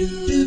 جل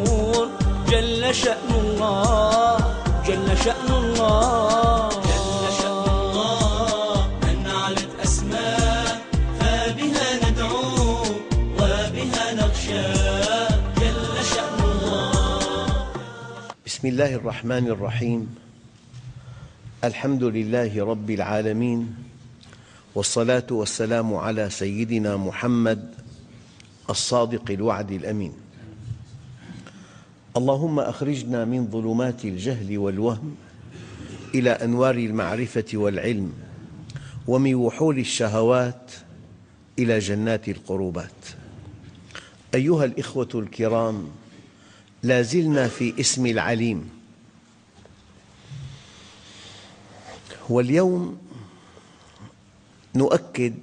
الشكور جل شأن الله جل شأن الله. جل شأن الله علت أسماء فبها ندعو وبها نخشى. جل شأن الله. بسم الله الرحمن الرحيم. الحمد لله رب العالمين والصلاة والسلام على سيدنا محمد الصادق الوعد الأمين. اللهم أخرجنا من ظلمات الجهل والوهم إلى أنوار المعرفة والعلم ومن وحول الشهوات إلى جنات القربات. أيها الإخوة الكرام لا زلنا في اسم العليم. واليوم نؤكد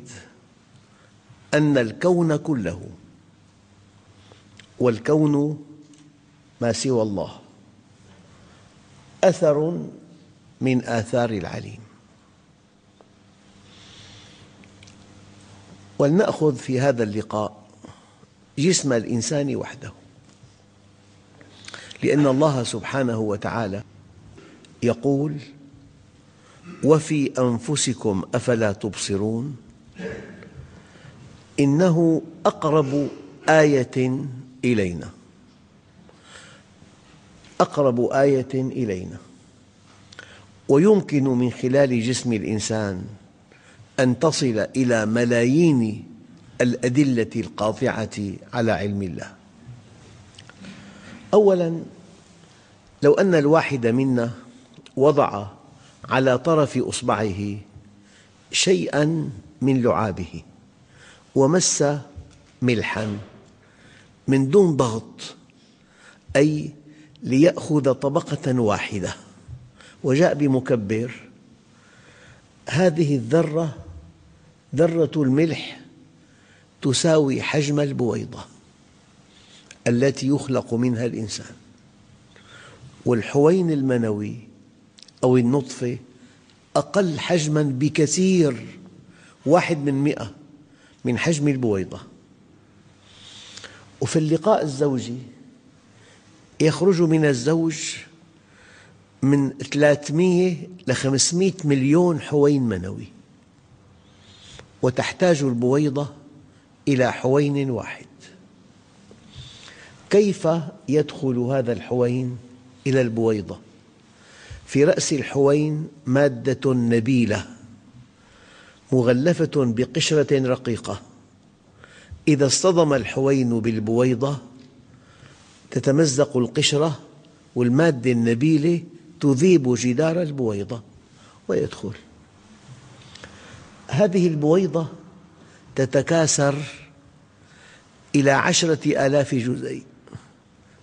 أن الكون كله والكون ما سوى الله. أثر من آثار العليم. ولنأخذ في هذا اللقاء جسم الإنسان وحده. لأن الله سبحانه وتعالى يقول وفي أنفسكم أفلا تبصرون؟ إنه أقرب آية إلينا. أقرب آية إلينا. ويمكن من خلال جسم الإنسان أن تصل إلى ملايين الأدلة القاطعة على علم الله. أولاً لو أن الواحد منا وضع على طرف إصبعه شيئاً من لعابه ومس ملحاً من دون ضغط أي ليأخذ طبقة واحدة وجاء بمكبر. هذه الذرة ذرة الملح تساوي حجم البويضة التي يخلق منها الإنسان. والحوين المنوي أو النطفة أقل حجماً بكثير واحد من مئة من حجم البويضة. وفي اللقاء الزوجي يخرج من الزوج من 300 ل 500 مليون حوين منوي وتحتاج البويضة إلى حوين واحد كيف يدخل هذا الحوين إلى البويضة؟ في رأس الحوين مادة نبيلة مغلفة بقشرة رقيقة إذا اصطدم الحوين بالبويضة تتمزق القشرة والمادة النبيلة تذيب جدار البويضة ويدخل. هذه البويضة تتكاثر إلى عشرة آلاف جزيء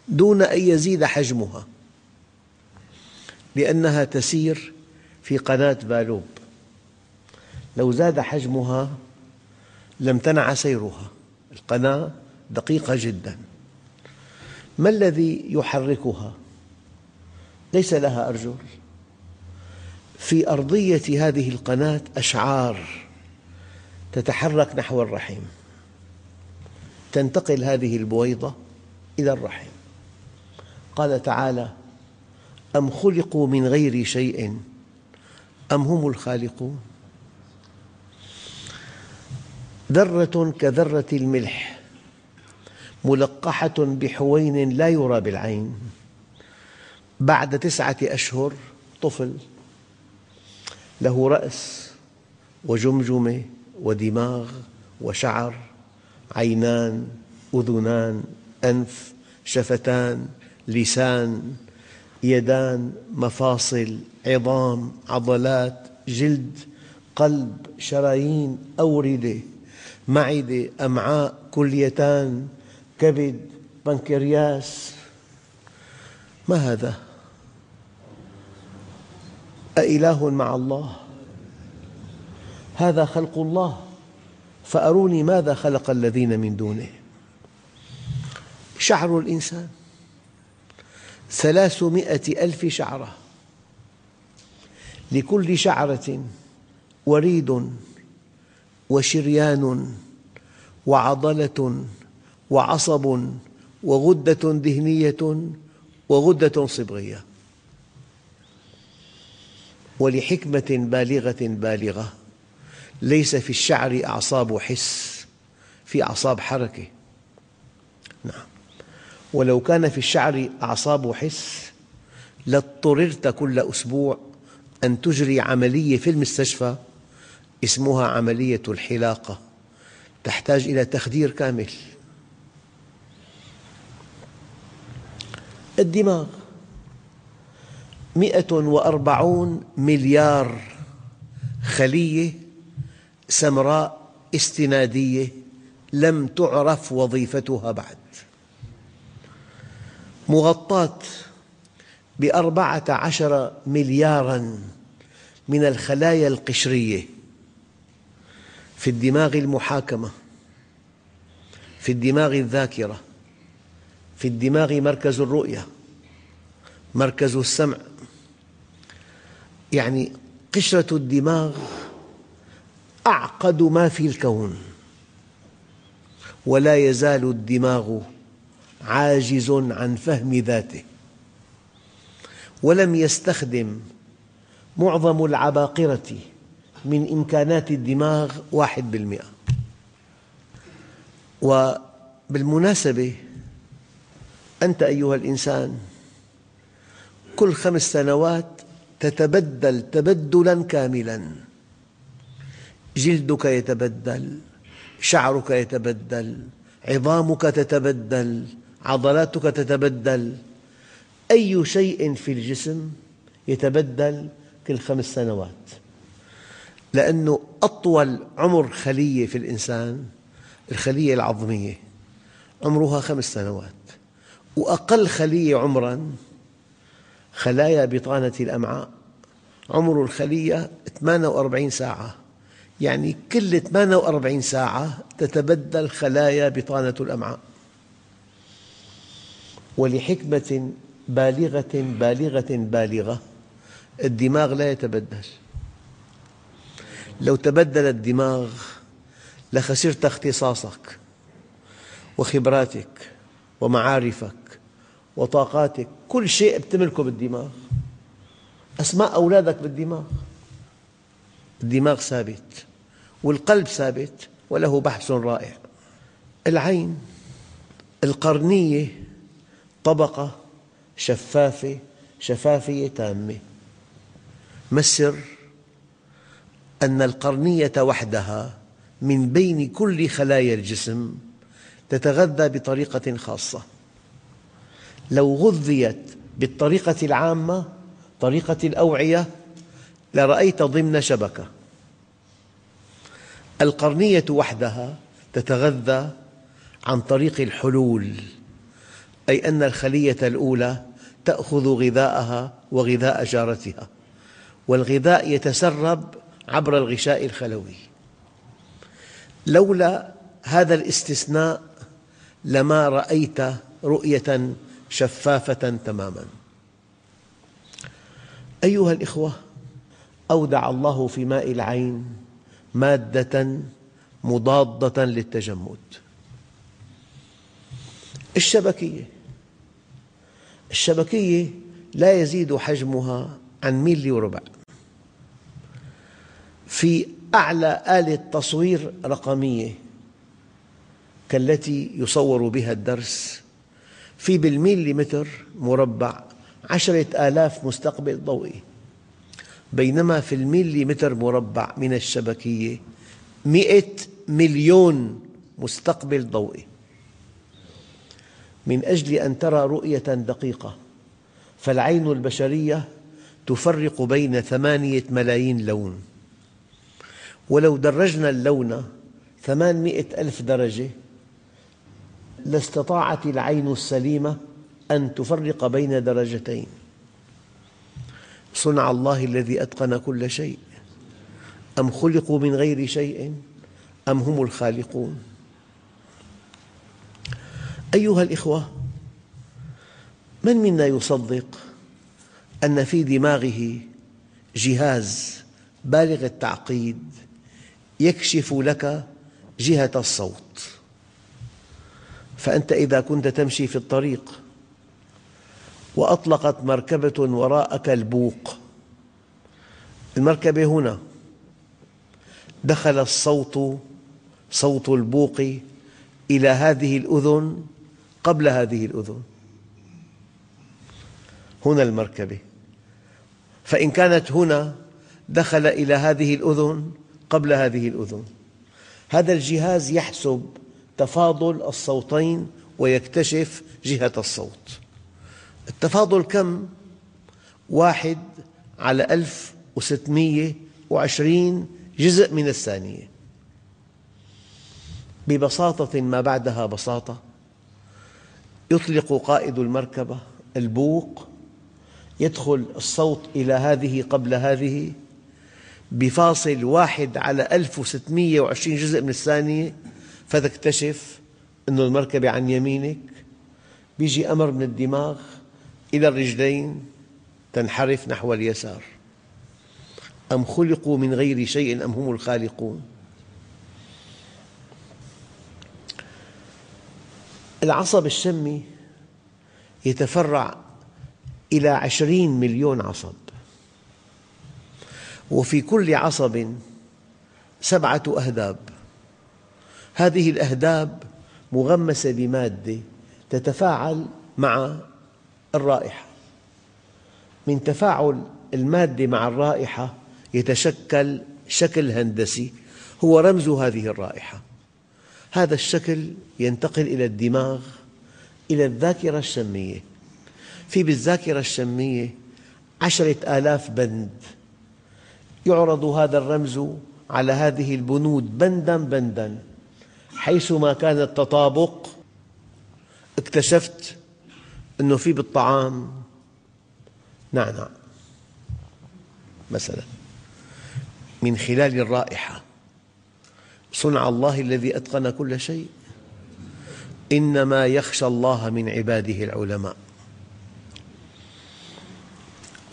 دون أن يزيد حجمها لأنها تسير في قناة بالوب. لو زاد حجمها لامتنع سيرها. القناة دقيقة جدا. ما الذي يحركها؟ ليس لها أرجل. في أرضية هذه القناة أشعار تتحرك نحو الرحم تنتقل هذه البويضة إلى الرحم قال تعالى أم خلقوا من غير شيء؟ أم هم الخالقون؟ ذرة كذرة الملح. ملقحة بحوين لا يرى بالعين. بعد تسعة أشهر طفل له رأس وجمجمة ودماغ وشعر عينان أذنان أنف شفتان لسان يدان مفاصل عظام عضلات جلد قلب شرايين أوردة معدة أمعاء كليتان كبد بنكرياس. ما هذا؟ أإله مع الله؟ هذا خلق الله. فأروني ماذا خلق الذين من دونه؟ شعر الإنسان. ثلاثمائة ألف شعرة. لكل شعرة وريد وشريان وعضلة وعصب وغدة دهنية وغدة صبغية. ولحكمة بالغة بالغة ليس في الشعر أعصاب حس في أعصاب حركة. نعم. ولو كان في الشعر أعصاب حس لاضطررت كل أسبوع أن تجري عملية في المستشفى اسمها عملية الحلاقة تحتاج إلى تخدير كامل. الدماغ. مئة وأربعون مليار خلية سمراء استنادية لم تعرف وظيفتها بعد. مغطاة بأربعة عشر ملياراً من الخلايا القشرية في الدماغ المحاكمة في الدماغ الذاكرة في الدماغ مركز الرؤية مركز السمع. يعني قشرة الدماغ أعقد ما في الكون ولا يزال الدماغ عاجز عن فهم ذاته. ولم يستخدم معظم العباقرة من إمكانات الدماغ واحد بالمئة. وبالمناسبة أنت أيها الإنسان كل خمس سنوات تتبدل تبدلاً كاملاً. جلدك يتبدل شعرك يتبدل عظامك تتبدل عضلاتك تتبدل. أي شيء في الجسم يتبدل كل خمس سنوات. لأنه أطول عمر خلية في الإنسان الخلية العظمية عمرها خمس سنوات. وأقل خلية عمراً خلايا بطانة الأمعاء. عمر الخلية 48 ساعة. يعني كل 48 ساعة تتبدل خلايا بطانة الأمعاء. ولحكمة بالغة بالغة بالغة الدماغ لا يتبدل. لو تبدل الدماغ لخسرت اختصاصك وخبراتك ومعارفك وطاقاتك. كل شيء تملكه بالدماغ. أسماء أولادك بالدماغ. الدماغ ثابت والقلب ثابت وله بحث رائع. العين القرنية طبقة شفافة شفافية تامة. ما السر؟ أن القرنية وحدها من بين كل خلايا الجسم تتغذى بطريقة خاصة. لو غذيت بالطريقة العامة طريقة الأوعية لرأيت ضمن شبكة. القرنية وحدها تتغذى عن طريق الحلول أي أن الخلية الأولى تأخذ غذاءها وغذاء جارتها والغذاء يتسرب عبر الغشاء الخلوي. لولا هذا الاستثناء لما رأيت رؤية شفافة تماماً. أيها الأخوة أودع الله في ماء العين مادة مضادة للتجمد. الشبكية الشبكية لا يزيد حجمها عن ميلي وربع. في أعلى آلة تصوير رقمية كالتي يصور بها الدرس في بالميليمتر مربع عشرة آلاف مستقبل ضوئي. بينما في المليمتر مربع من الشبكية مئة مليون مستقبل ضوئي. من أجل أن ترى رؤية دقيقة فالعين البشرية تفرق بين ثمانية ملايين لون. ولو درجنا اللون ثمانمئة ألف درجة لاستطاعت العين السليمة أن تفرق بين درجتين. صنع الله الذي أتقن كل شيء. أم خلقوا من غير شيء؟ أم هم الخالقون؟ أيها الإخوة من منا يصدق أن في دماغه جهاز بالغ التعقيد يكشف لك جهة الصوت؟ فأنت إذا كنت تمشي في الطريق وأطلقت مركبة وراءك البوق. المركبة هنا. دخل الصوت صوت البوق إلى هذه الأذن قبل هذه الأذن. هنا المركبة. فإن كانت هنا دخل إلى هذه الأذن قبل هذه الأذن. هذا الجهاز يحسب تفاضل الصوتين ويكتشف جهة الصوت التفاضل كم؟ واحد على ألف وستمئة وعشرين جزء من الثانية ببساطة ما بعدها بساطة يطلق قائد المركبة البوق يدخل الصوت إلى هذه قبل هذه بفاصل واحد على ألف وستمئة وعشرين جزء من الثانية فتكتشف أن المركبة عن يمينك يجي أمر من الدماغ إلى الرجلين تنحرف نحو اليسار. أم خلقوا من غير شيء أم هم الخالقون؟ العصب الشمي يتفرع إلى عشرين مليون عصب. وفي كل عصب سبعة أهداب. هذه الأهداب مغمسة بمادة تتفاعل مع الرائحة. من تفاعل المادة مع الرائحة يتشكل شكل هندسي هو رمز هذه الرائحة. هذا الشكل ينتقل إلى الدماغ إلى الذاكرة الشمية. في بالذاكرة الشمية عشرة آلاف بند. يعرض هذا الرمز على هذه البنود بندا بندا. حيثما كان التطابق اكتشفت أنه في بالطعام. نعنع مثلا من خلال الرائحة. صنع الله الذي أتقن كل شيء. إنما يخشى الله من عباده العلماء.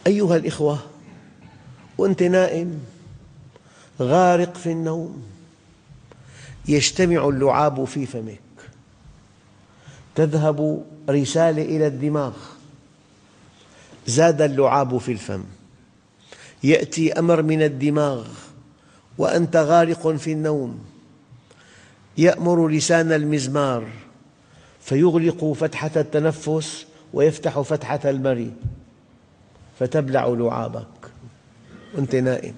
أيها الإخوة وأنت نائم غارق في النوم يجتمع اللعاب في فمك. تذهب رسالة إلى الدماغ. زاد اللعاب في الفم. يأتي أمر من الدماغ وأنت غارق في النوم. يأمر لسان المزمار فيغلق فتحة التنفس ويفتح فتحة المري فتبلع لعابك. وأنت نائم.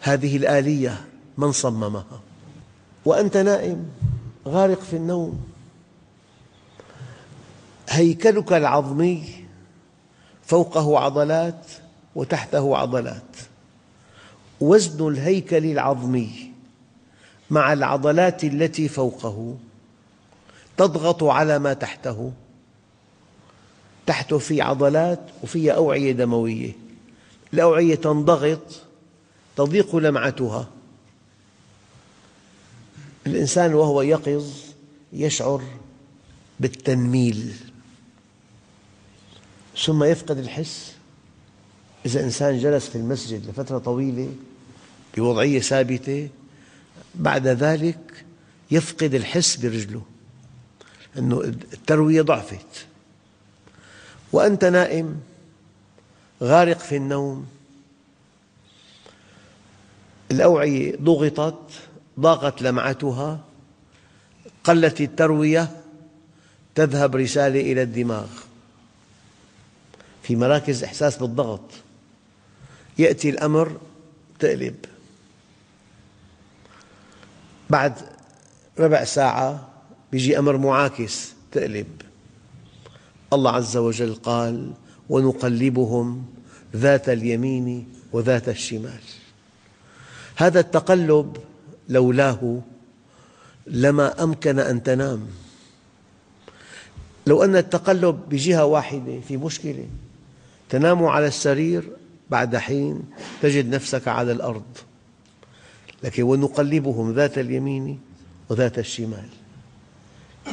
هذه الآلية من صممها؟ وأنت نائم غارق في النوم. هيكلك العظمي فوقه عضلات وتحته عضلات. وزن الهيكل العظمي مع العضلات التي فوقه تضغط على ما تحته. تحته في عضلات وفيها أوعية دموية. الأوعية تنضغط تضيق لمعتها. الإنسان وهو يقظ يشعر بالتنميل. ثم يفقد الحس إذا إنسان جلس في المسجد لفترة طويلة بوضعية ثابتة بعد ذلك يفقد الحس برجله أنه التروية ضعفت. وأنت نائم غارق في النوم الأوعية ضغطت ضاقت لمعتها قلت التروية تذهب رسالة إلى الدماغ. في مراكز إحساس بالضغط يأتي الأمر تقلب. بعد ربع ساعة يجي أمر معاكس تقلب. الله عز وجل قال ونقلبهم ذات اليمين وذات الشمال. هذا التقلب لولاه لما أمكن أن تنام. لو أن التقلب بجهة واحدة في مشكلة تنام على السرير بعد حين تجد نفسك على الأرض. لكن ونقلبهم ذات اليمين وذات الشمال.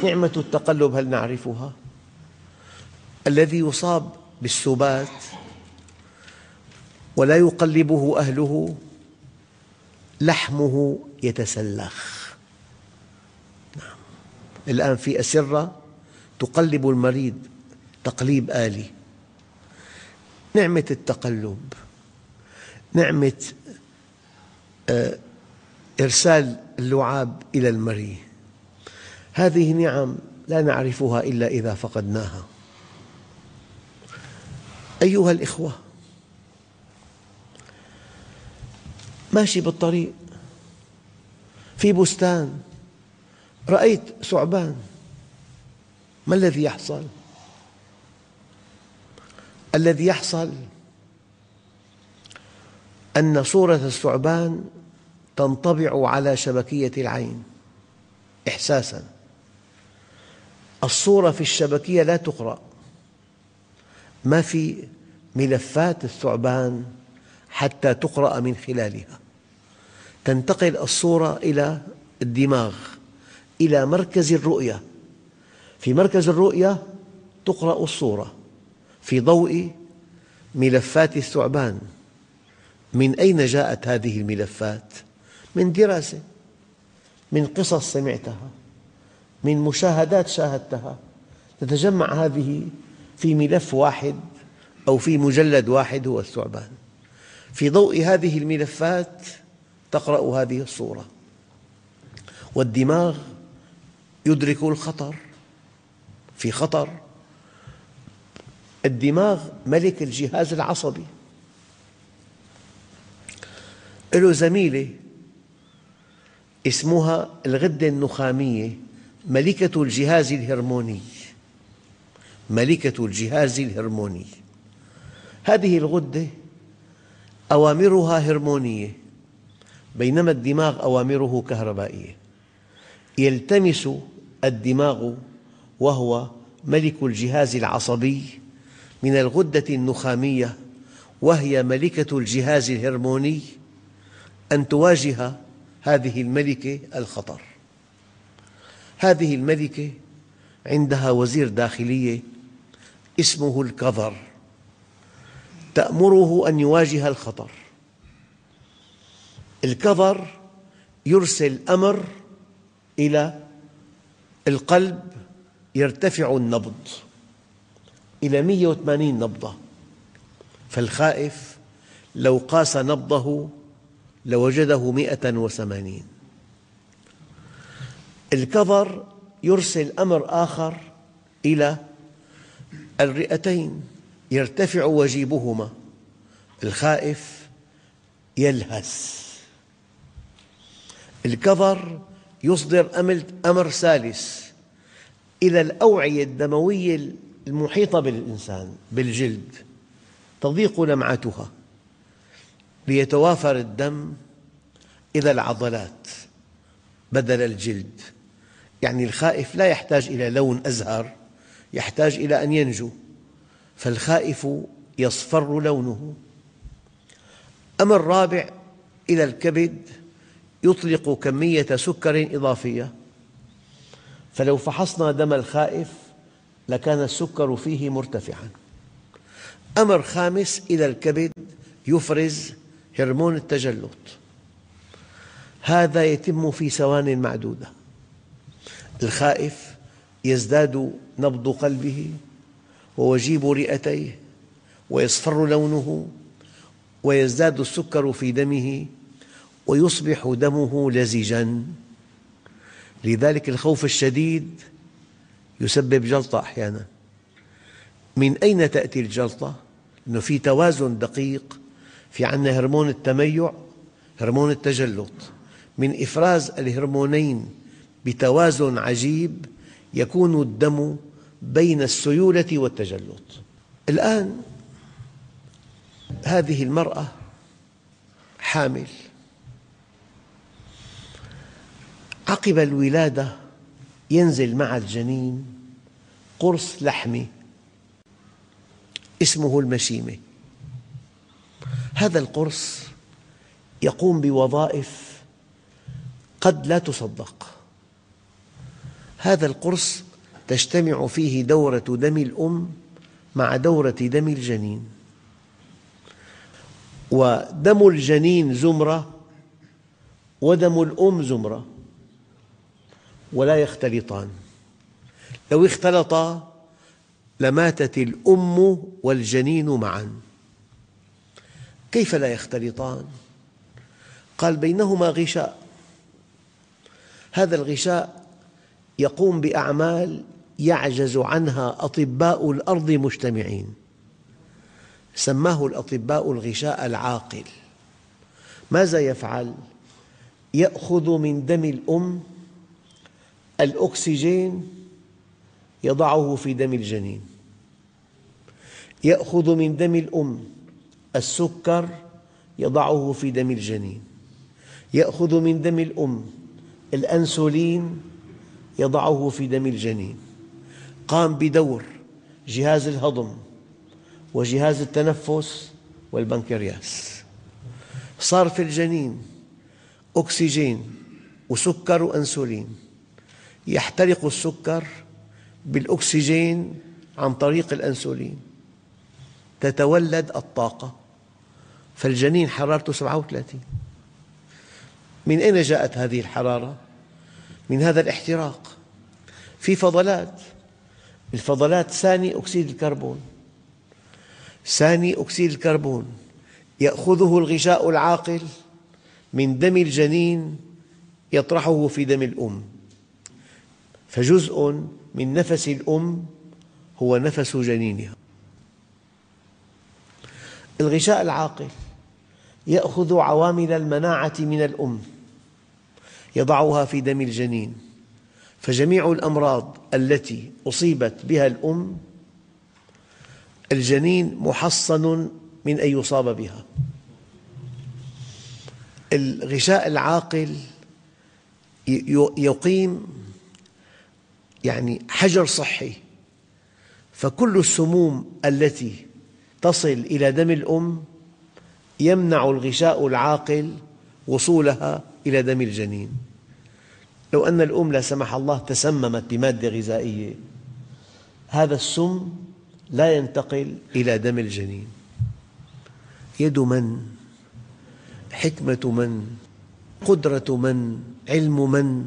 نعمة التقلب هل نعرفها؟ الذي يصاب بالسبات ولا يقلبه أهله لحمه يتسلخ. نعم. الآن في أسرة تقلب المريض تقليب آلي. نعمة التقلب. نعمة آه، إرسال اللعاب إلى المريء هذه نعم لا نعرفها إلا إذا فقدناها. أيها الإخوة ماشي بالطريق. في بستان. رأيت ثعبان. ما الذي يحصل؟ الذي يحصل أن صورة الثعبان تنطبع على شبكية العين. إحساساً. الصورة في الشبكية لا تقرأ. ما في ملفات الثعبان حتى تقرأ من خلالها. تنتقل الصورة إلى الدماغ إلى مركز الرؤية. في مركز الرؤية تقرأ الصورة. في ضوء ملفات الثعبان. من أين جاءت هذه الملفات؟ من دراسة من قصص سمعتها من مشاهدات شاهدتها. تتجمع هذه في ملف واحد أو في مجلد واحد هو الثعبان. في ضوء هذه الملفات تقرأ هذه الصورة. والدماغ يدرك الخطر. في خطر. الدماغ ملك الجهاز العصبي. له زميلة اسمها الغدة النخامية ملكة الجهاز الهرموني. ملكة الجهاز الهرموني. هذه الغدة أوامرها هرمونية بينما الدماغ أوامره كهربائية. يلتمس الدماغ وهو ملك الجهاز العصبي من الغدة النخامية وهي ملكة الجهاز الهرموني أن تواجه هذه الملكة الخطر. هذه الملكة عندها وزير داخلية اسمه الكظر تأمره أن يواجه الخطر. الكظر يرسل أمر إلى القلب يرتفع النبض إلى 180 نبضة. فالخائف لو قاس نبضه لوجده 180 الكظر يرسل أمر آخر إلى الرئتين. يرتفع وجيبهما. الخائف يلهث. الكظر يصدر أمر ثالث إلى الأوعية الدموية المحيطة بالإنسان بالجلد. تضيق لمعتها ليتوافر الدم إلى العضلات بدل الجلد. يعني الخائف لا يحتاج إلى لون أزهر يحتاج إلى أن ينجو. فالخائف يصفر لونه. أمر رابع إلى الكبد يطلق كمية سكر إضافية. فلو فحصنا دم الخائف لكان السكر فيه مرتفعاً. أمر خامس إلى الكبد يفرز هرمون التجلط هذا يتم في ثوان معدودة. الخائف يزداد نبض قلبه ووجيب رئتيه ويصفر لونه ويزداد السكر في دمه ويصبح دمه لزجاً. لذلك الخوف الشديد يسبب جلطة أحياناً. من أين تأتي الجلطة؟ أنه في توازن دقيق في عندنا هرمون التميع هرمون التجلط. من إفراز الهرمونين بتوازن عجيب يكون الدم بين السيولة والتجلط الآن هذه المرأة حامل. عقب الولادة ينزل مع الجنين قرص لحمي اسمه المشيمة. هذا القرص يقوم بوظائف قد لا تصدق. هذا القرص تجتمع فيه دورة دم الأم مع دورة دم الجنين. ودم الجنين زمرة ودم الأم زمرة ولا يختلطان. لو اختلطا لماتت الأم والجنين معا. كيف لا يختلطان؟ قال بينهما غشاء. هذا الغشاء يقوم بأعمال يعجز عنها أطباء الأرض مجتمعين. سماه الأطباء الغشاء العاقل. ماذا يفعل؟ يأخذ من دم الأم الأكسجين يضعه في دم الجنين. يأخذ من دم الأم السكر يضعه في دم الجنين. يأخذ من دم الأم الأنسولين يضعه في دم الجنين. قام بدور جهاز الهضم وجهاز التنفس والبنكرياس. صار في الجنين أكسجين وسكر وأنسولين. يحترق السكر بالأكسجين عن طريق الأنسولين. تتولد الطاقة. فالجنين حرارته 37 من أين جاءت هذه الحرارة؟ من هذا الاحتراق. في فضلات. الفضلات ثاني أكسيد الكربون. ثاني أكسيد الكربون. يأخذه الغشاء العاقل من دم الجنين يطرحه في دم الأم. فجزء من نفس الأم هو نفس جنينها. الغشاء العاقل يأخذ عوامل المناعة من الأم. يضعها في دم الجنين. فجميع الأمراض التي أصيبت بها الأم الجنين محصن من أن يصاب بها. الغشاء العاقل يقيم يعني حجر صحي. فكل السموم التي تصل إلى دم الأم يمنع الغشاء العاقل وصولها إلى دم الجنين. لو أن الأم لا سمح الله تسممت بمادة غذائية. هذا السم لا ينتقل إلى دم الجنين. يد من؟ حكمة من؟ قدرة من؟ علم من؟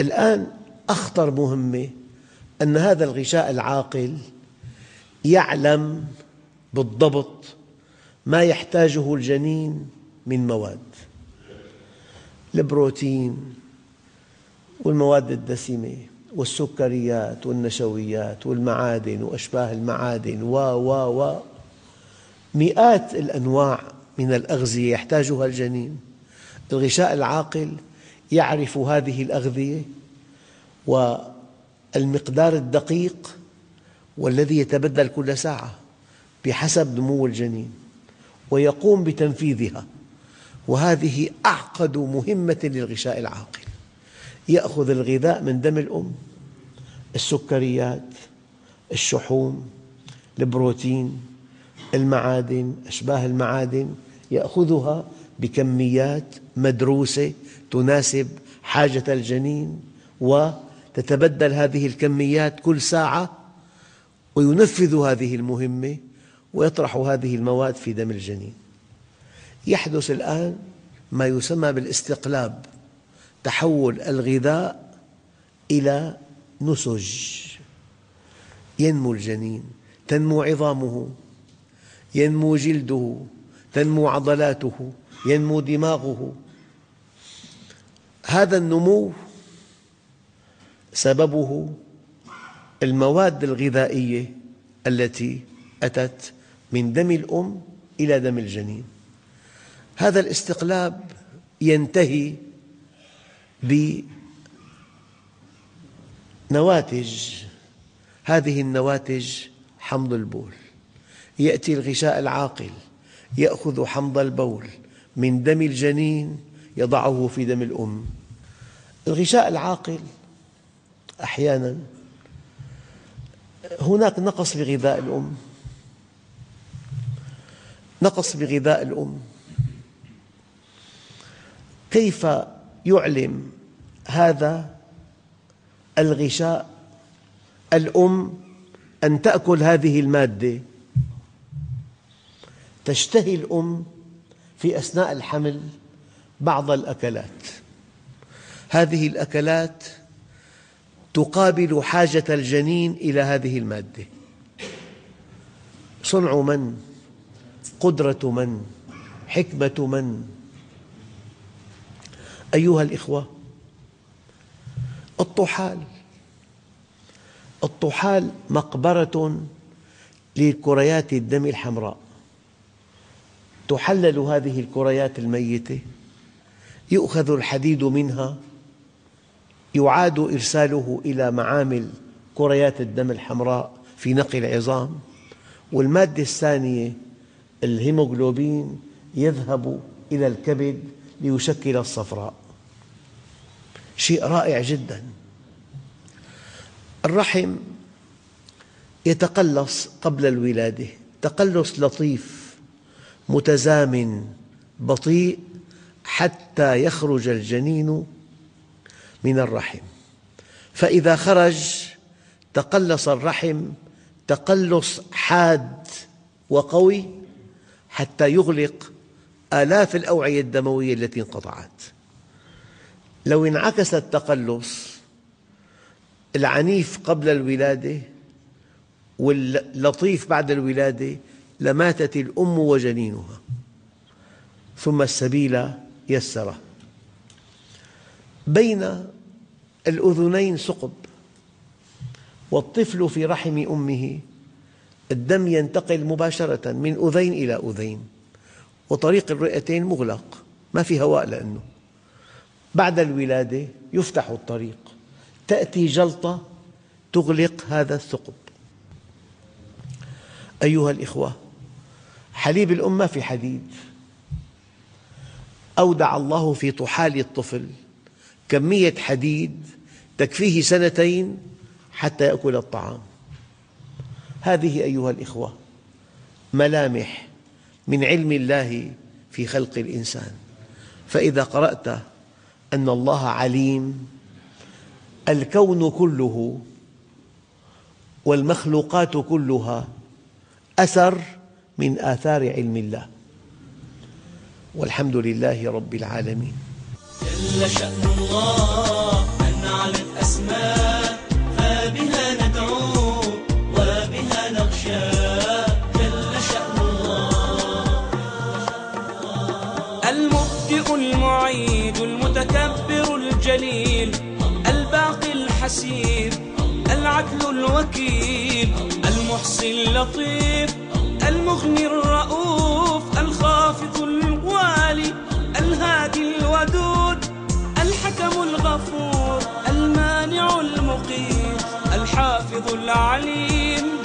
الآن أخطر مهمة أن هذا الغشاء العاقل يعلم بالضبط ما يحتاجه الجنين من مواد. البروتين والمواد الدسمة والسكريات والنشويات والمعادن وأشباه المعادن و و و. مئات الأنواع من الأغذية يحتاجها الجنين. الغشاء العاقل يعرف هذه الأغذية والمقدار الدقيق والذي يتبدل كل ساعة بحسب نمو الجنين ويقوم بتنفيذها. وهذه أعقد مهمة للغشاء العاقل. يأخذ الغذاء من دم الأم السكريات الشحوم البروتين المعادن أشباه المعادن. يأخذها بكميات مدروسة تناسب حاجة الجنين وتتبدل هذه الكميات كل ساعة وينفذ هذه المهمة ويطرح هذه المواد في دم الجنين. يحدث الآن ما يسمى بالاستقلاب تحول الغذاء إلى نسج. ينمو الجنين تنمو عظامه ينمو جلده تنمو عضلاته ينمو دماغه. هذا النمو سببه المواد الغذائية التي أتت من دم الأم إلى دم الجنين. هذا الاستقلاب ينتهي بنواتج هذه النواتج حمض البول. يأتي الغشاء العاقل يأخذ حمض البول من دم الجنين يضعه في دم الأم. الغشاء العاقل أحياناً هناك نقص بغذاء الأم. نقص بغذاء الأم. كيف يعلم هذا الغشاء الأم أن تأكل هذه المادة تشتهي الأم في أثناء الحمل بعض الأكلات هذه الأكلات تقابل حاجة الجنين إلى هذه المادة صنع من؟ قدرة من؟ حكمة من؟ أيها الإخوة الطحال. الطحال مقبرة لكريات الدم الحمراء. تحلل هذه الكريات الميتة يؤخذ الحديد منها يعاد إرساله إلى معامل كريات الدم الحمراء في نقل العظام والمادة الثانية الهيموغلوبين يذهب إلى الكبد ليشكل الصفراء. شيء رائع جدا. الرحم يتقلص قبل الولادة تقلص لطيف متزامن بطيء حتى يخرج الجنين من الرحم. فإذا خرج تقلص الرحم تقلص حاد وقوي حتى يغلق آلاف الأوعية الدموية التي انقطعت. لو انعكس التقلص العنيف قبل الولادة واللطيف بعد الولادة لماتت الأم وجنينها. ثم السبيل يسره بين الأذنين ثقب والطفل في رحم أمه الدم ينتقل مباشرة من أذين إلى أذين وطريق الرئتين مغلق ما في هواء لأنه. بعد الولادة يفتح الطريق. تأتي جلطة تغلق هذا الثقب. أيها الإخوة حليب الأم ما في حديد. أودع الله في طحال الطفل كمية حديد تكفيه سنتين حتى يأكل الطعام. هذه أيها الإخوة ملامح من علم الله في خلق الإنسان. فإذا قرأت أن الله عليم الكون كله والمخلوقات كلها أثر من آثار علم الله. والحمد لله رب العالمين. جل شأن الله أن علت أسماء الحسيب العدل الوكيل المحصي اللطيف المغني الرؤوف الخافض الوالي الهادي الودود الحكم الغفور المانع المقيت الحافظ العليم.